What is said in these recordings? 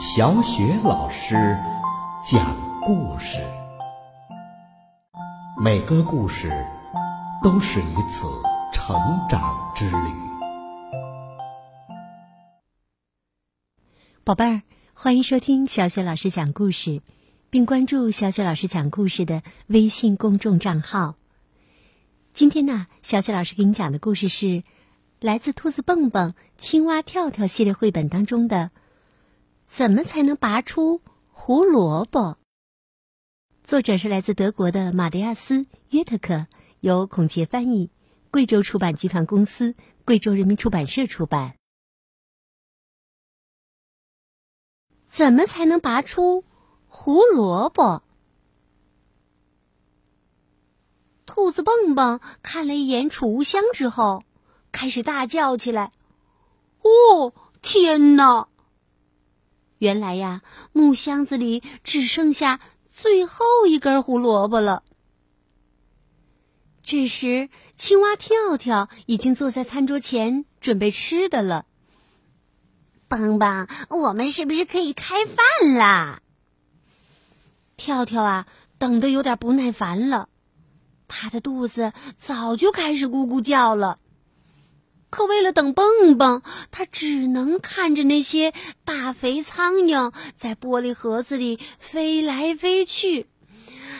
小雪老师讲故事，每个故事都是一次成长之旅。宝贝儿，欢迎收听小雪老师讲故事，并关注小雪老师讲故事的微信公众账号。今天呢，小雪老师给你讲的故事是来自《兔子蹦蹦、青蛙跳跳》系列绘本当中的。怎么才能拔出胡萝卜？作者是来自德国的马德亚斯·约特克，由孔杰翻译，贵州出版集团公司、贵州人民出版社出版。怎么才能拔出胡萝卜？兔子蹦蹦看了一眼储物箱之后，开始大叫起来：“哦，天哪！”原来呀，木箱子里只剩下最后一根胡萝卜了。这时，青蛙跳跳已经坐在餐桌前准备吃的了。蹦蹦，我们是不是可以开饭啦？跳跳啊，等得有点不耐烦了，他的肚子早就开始咕咕叫了。可为了等蹦蹦，他只能看着那些大肥苍蝇在玻璃盒子里飞来飞去。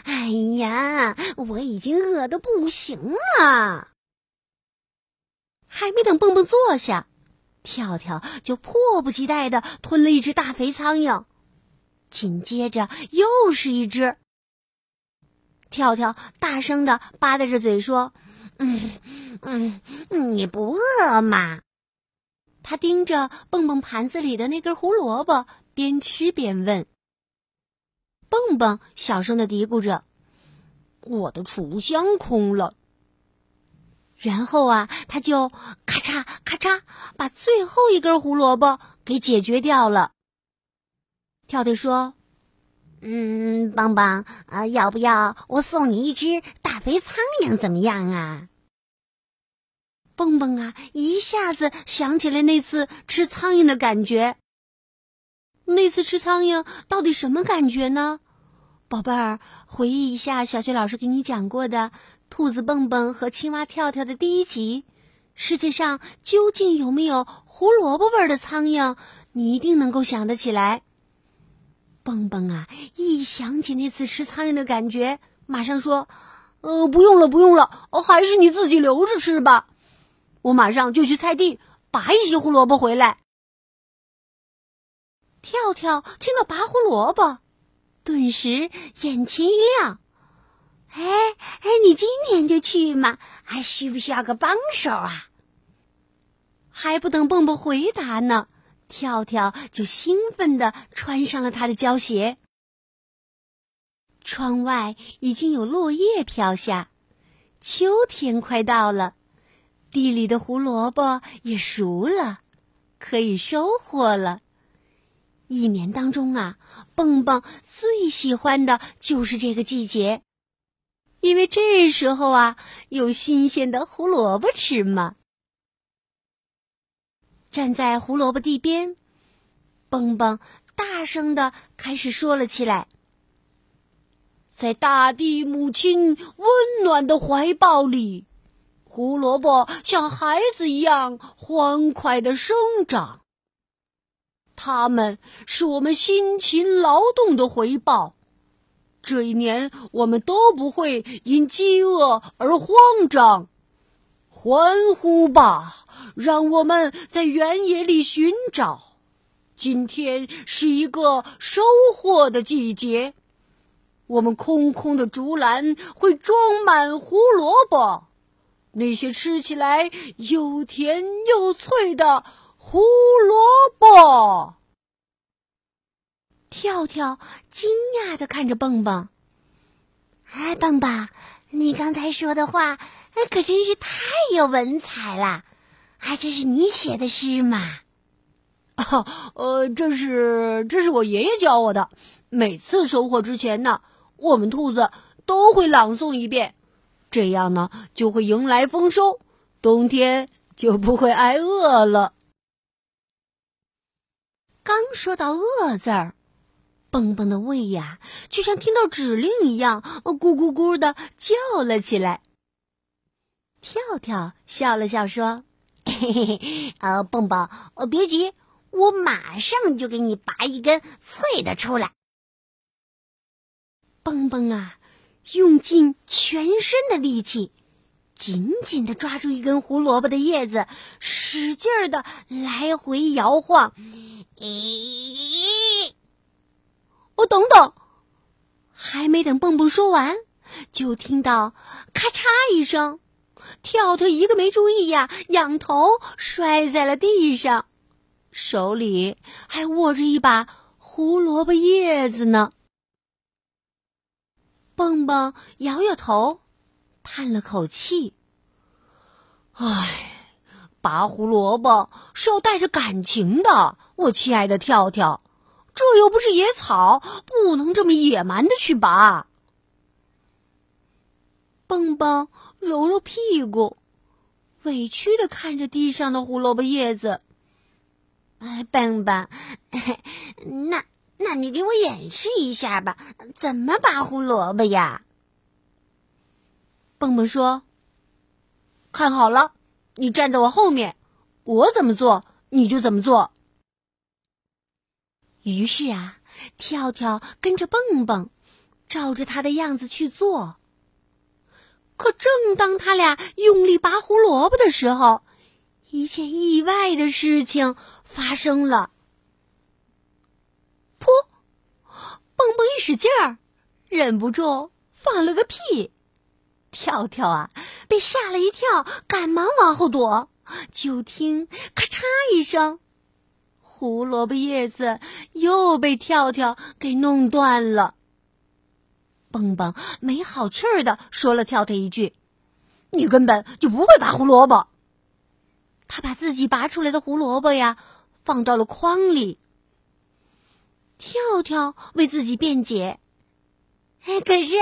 哎呀，我已经饿得不行了。还没等蹦蹦坐下，跳跳就迫不及待的吞了一只大肥苍蝇，紧接着又是一只。跳跳大声的吧嗒着嘴说。嗯嗯，你不饿吗？他盯着蹦蹦盘子里的那根胡萝卜，边吃边问。蹦蹦小声的嘀咕着：“我的储物箱空了。”然后啊，他就咔嚓咔嚓把最后一根胡萝卜给解决掉了。跳跳说：“嗯，棒棒啊，要不要我送你一只大肥苍蝇？怎么样啊？”蹦蹦啊，一下子想起来那次吃苍蝇的感觉。那次吃苍蝇到底什么感觉呢？宝贝儿，回忆一下小学老师给你讲过的《兔子蹦蹦和青蛙跳跳》的第一集。世界上究竟有没有胡萝卜味的苍蝇？你一定能够想得起来。蹦蹦啊，一想起那次吃苍蝇的感觉，马上说：“呃，不用了，不用了，还是你自己留着吃吧。”我马上就去菜地拔一些胡萝卜回来。跳跳听到拔胡萝卜，顿时眼前一亮。哎哎，你今天就去嘛？还需不需要个帮手啊？还不等蹦蹦回答呢，跳跳就兴奋地穿上了他的胶鞋。窗外已经有落叶飘下，秋天快到了。地里的胡萝卜也熟了，可以收获了。一年当中啊，蹦蹦最喜欢的就是这个季节，因为这时候啊，有新鲜的胡萝卜吃嘛。站在胡萝卜地边，蹦蹦大声的开始说了起来：“在大地母亲温暖的怀抱里。”胡萝卜像孩子一样欢快的生长，它们是我们辛勤劳动的回报。这一年，我们都不会因饥饿而慌张。欢呼吧，让我们在原野里寻找。今天是一个收获的季节，我们空空的竹篮会装满胡萝卜。那些吃起来又甜又脆的胡萝卜，跳跳惊讶的看着蹦蹦。哎，棒棒，你刚才说的话，可真是太有文采了！还这是你写的诗吗？啊，呃，这是这是我爷爷教我的。每次收获之前呢，我们兔子都会朗诵一遍。这样呢，就会迎来丰收，冬天就不会挨饿了。刚说到“饿”字儿，蹦蹦的胃呀，就像听到指令一样，咕咕咕的叫了起来。跳跳笑了笑说：“嘿嘿嘿，呃，蹦蹦，别急，我马上就给你拔一根脆的出来。”蹦蹦啊，用尽全身的力气。紧紧的抓住一根胡萝卜的叶子，使劲儿的来回摇晃。咦！我等等，还没等蹦蹦说完，就听到咔嚓一声，跳跳一个没注意呀，仰头摔在了地上，手里还握着一把胡萝卜叶子呢。蹦蹦摇摇头。叹了口气，唉，拔胡萝卜是要带着感情的，我亲爱的跳跳，这又不是野草，不能这么野蛮的去拔。蹦蹦揉揉屁股，委屈的看着地上的胡萝卜叶子。哎，蹦蹦，那那你给我演示一下吧，怎么拔胡萝卜呀？蹦蹦说：“看好了，你站在我后面，我怎么做你就怎么做。”于是啊，跳跳跟着蹦蹦，照着他的样子去做。可正当他俩用力拔胡萝卜的时候，一件意外的事情发生了。噗！蹦蹦一使劲儿，忍不住放了个屁。跳跳啊，被吓了一跳，赶忙往后躲。就听咔嚓一声，胡萝卜叶子又被跳跳给弄断了。蹦蹦没好气儿的说了跳跳一句：“你根本就不会拔胡萝卜。”他把自己拔出来的胡萝卜呀放到了筐里。跳跳为自己辩解：“哎，可是……”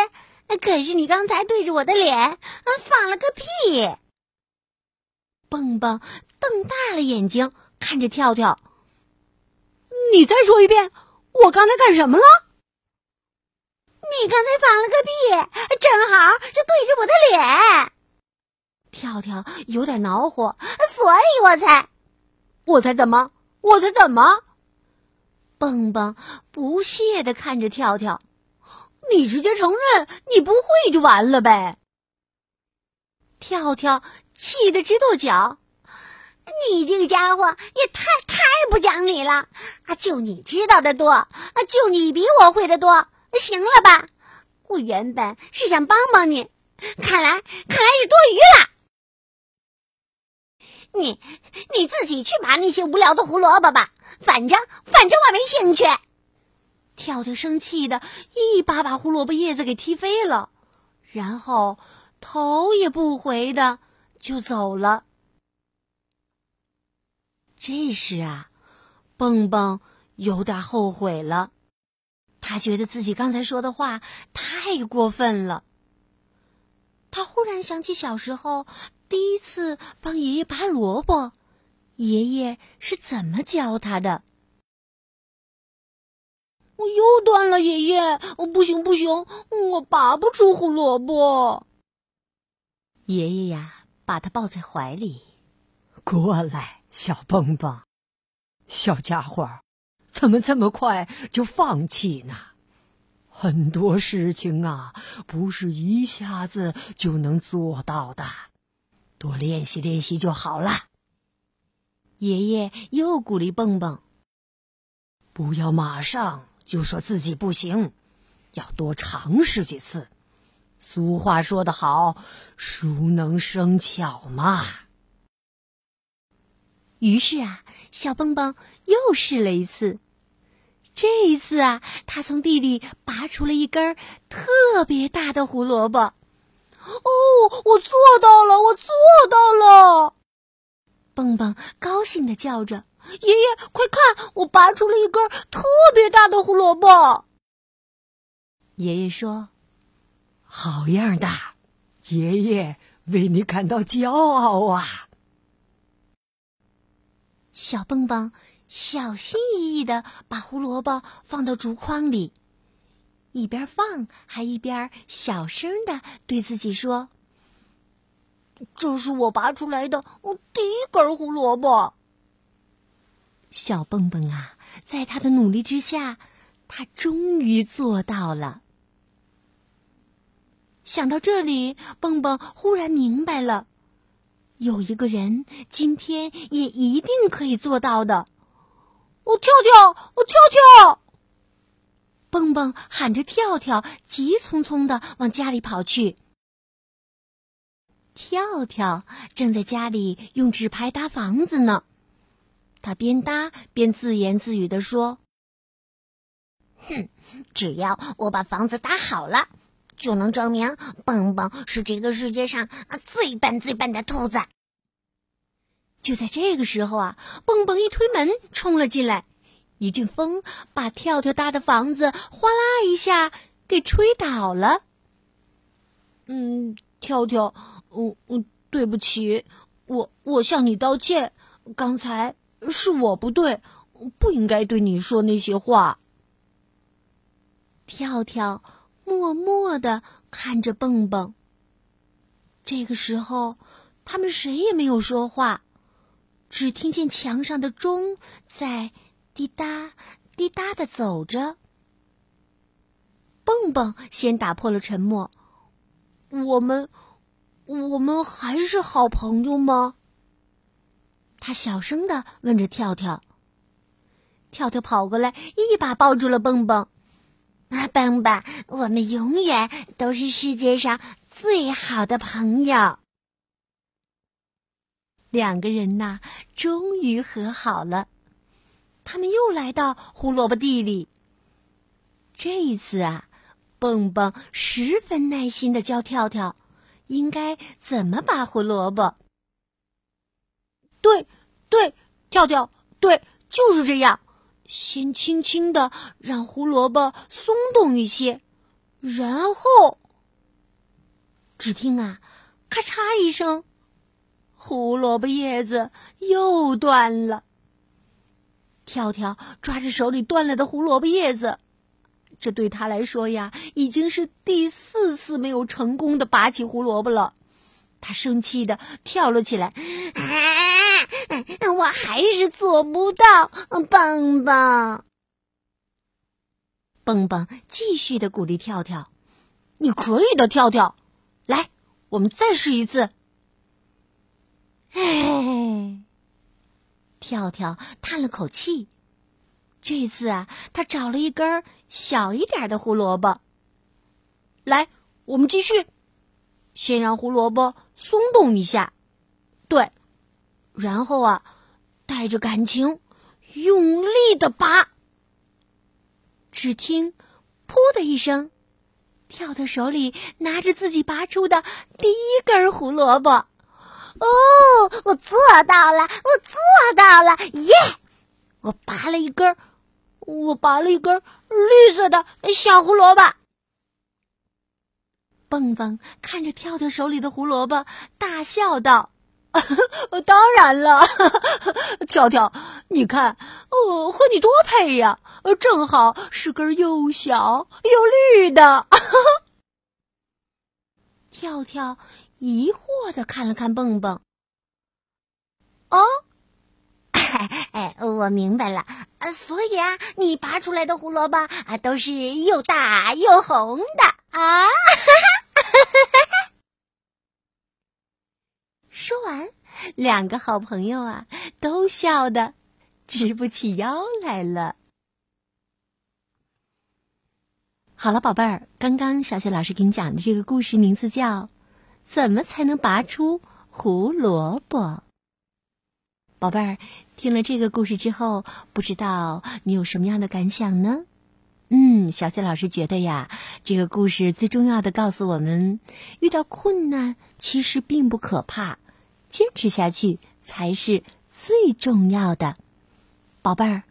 可是你刚才对着我的脸，放了个屁！蹦蹦瞪大了眼睛看着跳跳，你再说一遍，我刚才干什么了？你刚才放了个屁，正好就对着我的脸。跳跳有点恼火，所以我才，我才怎么？我才怎么？蹦蹦不屑的看着跳跳。你直接承认你不会就完了呗！跳跳气得直跺脚，你这个家伙也太太不讲理了！啊，就你知道的多，啊，就你比我会的多，行了吧？我原本是想帮帮你，看来看来是多余了。你你自己去拔那些无聊的胡萝卜吧，反正反正我没兴趣。跳跳生气的一把把胡萝卜叶子给踢飞了，然后头也不回的就走了。这时啊，蹦蹦有点后悔了，他觉得自己刚才说的话太过分了。他忽然想起小时候第一次帮爷爷拔萝卜，爷爷是怎么教他的。我又断了，爷爷！我不行不行，我拔不出胡萝卜。爷爷呀，把他抱在怀里，过来，小蹦蹦，小家伙，怎么这么快就放弃呢？很多事情啊，不是一下子就能做到的，多练习练习就好了。爷爷又鼓励蹦蹦，不要马上。就说自己不行，要多尝试几次。俗话说得好，“熟能生巧”嘛。于是啊，小蹦蹦又试了一次。这一次啊，他从地里拔出了一根特别大的胡萝卜。哦，我做到了！我做到了！蹦蹦高兴的叫着。爷爷，快看！我拔出了一根特别大的胡萝卜。爷爷说：“好样的，爷爷为你感到骄傲啊！”小蹦蹦小心翼翼的把胡萝卜放到竹筐里，一边放还一边小声的对自己说：“这是我拔出来的第一根胡萝卜。”小蹦蹦啊，在他的努力之下，他终于做到了。想到这里，蹦蹦忽然明白了，有一个人今天也一定可以做到的。我跳跳，我跳跳！蹦蹦喊着跳跳，急匆匆的往家里跑去。跳跳正在家里用纸牌搭房子呢。他边搭边自言自语的说：“哼，只要我把房子搭好了，就能证明蹦蹦是这个世界上最笨最笨的兔子。”就在这个时候啊，蹦蹦一推门冲了进来，一阵风把跳跳搭的房子哗啦一下给吹倒了。嗯，跳跳，嗯嗯，对不起，我我向你道歉，刚才。是我不对，不应该对你说那些话。跳跳默默的看着蹦蹦。这个时候，他们谁也没有说话，只听见墙上的钟在滴答滴答的走着。蹦蹦先打破了沉默：“我们，我们还是好朋友吗？”他小声的问着跳跳。跳跳跑过来，一把抱住了蹦蹦。啊，蹦蹦，我们永远都是世界上最好的朋友。两个人呐，终于和好了。他们又来到胡萝卜地里。这一次啊，蹦蹦十分耐心的教跳跳，应该怎么拔胡萝卜。对。对，跳跳，对，就是这样。先轻轻的让胡萝卜松动一些，然后，只听啊，咔嚓一声，胡萝卜叶子又断了。跳跳抓着手里断了的胡萝卜叶子，这对他来说呀，已经是第四次没有成功的拔起胡萝卜了。他生气的跳了起来。我还是做不到，蹦蹦。蹦蹦继续的鼓励跳跳：“你可以的，跳跳，来，我们再试一次。”哎，跳跳叹了口气，这次啊，他找了一根小一点的胡萝卜。来，我们继续，先让胡萝卜松动一下，对，然后啊。带着感情，用力的拔。只听“噗”的一声，跳跳手里拿着自己拔出的第一根胡萝卜。哦，我做到了！我做到了！耶！我拔了一根，我拔了一根绿色的小胡萝卜。蹦蹦看着跳跳手里的胡萝卜，大笑道。当然了，跳跳，你看，我，和你多配呀！正好是根又小又绿的。跳跳疑惑的看了看蹦蹦。哦，哎，我明白了，所以啊，你拔出来的胡萝卜啊，都是又大又红的啊。说完，两个好朋友啊，都笑得直不起腰来了。好了，宝贝儿，刚刚小雪老师给你讲的这个故事名字叫《怎么才能拔出胡萝卜》。宝贝儿，听了这个故事之后，不知道你有什么样的感想呢？嗯，小雪老师觉得呀，这个故事最重要的告诉我们，遇到困难其实并不可怕。坚持下去才是最重要的，宝贝儿。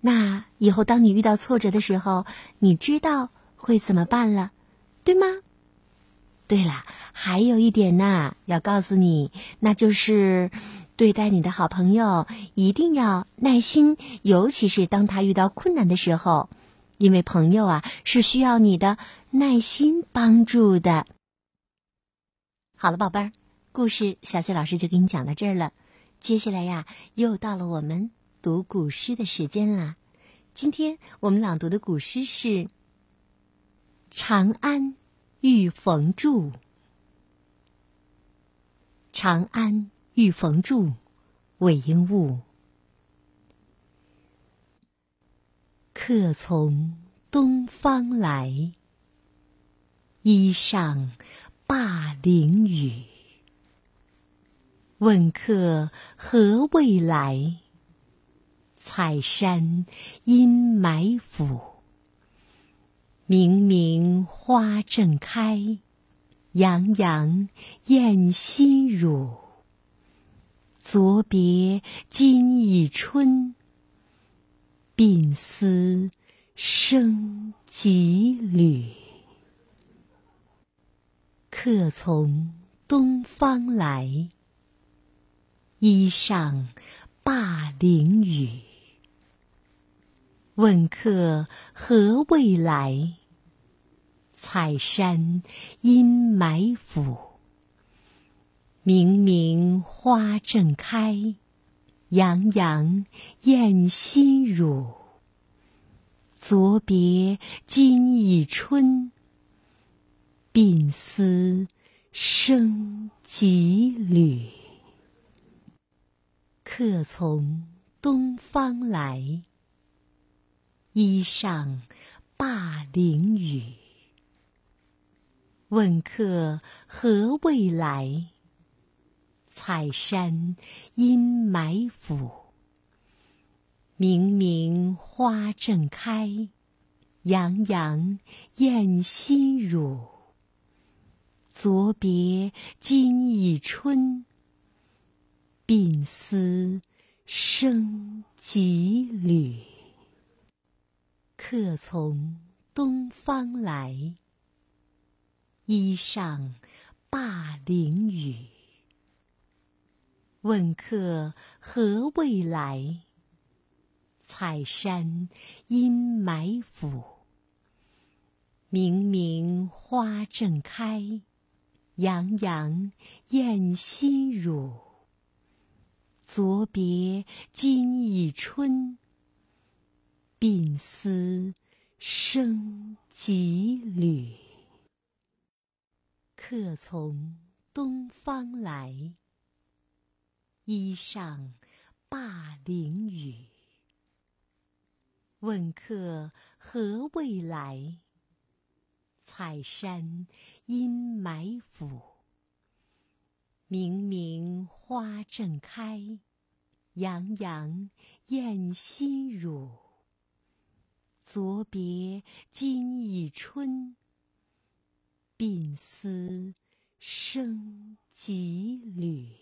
那以后当你遇到挫折的时候，你知道会怎么办了，对吗？对了，还有一点呢，要告诉你，那就是。对待你的好朋友一定要耐心，尤其是当他遇到困难的时候，因为朋友啊是需要你的耐心帮助的。好了，宝贝儿，故事小雪老师就给你讲到这儿了。接下来呀，又到了我们读古诗的时间了。今天我们朗读的古诗是《长安遇逢住》。《长安遇逢住》，韦应物。客从东方来，衣上灞陵雨。问客何未来？采山阴霾府，明明花正开，洋洋艳心乳。昨别今已春，鬓丝生几缕。客从东方来，衣上灞陵雨。问客何未来？采山阴霾府，明明花正开，洋洋艳心乳。昨别今已春，鬓丝生几缕。客从东方来。衣上灞陵雨，问客何未来？采山阴霾府，明明花正开，洋洋艳心乳。昨别今已春，鬓丝生几缕。客从东方来，衣上灞陵雨。问客何未来？采山阴霾府，明明花正开，洋洋艳心乳。昨别今已春。鬓丝生几缕。客从东方来，衣上灞陵雨。问客何未来？采山阴埋伏，明明花正开，洋洋艳心乳。昨别今已春，鬓丝生几缕。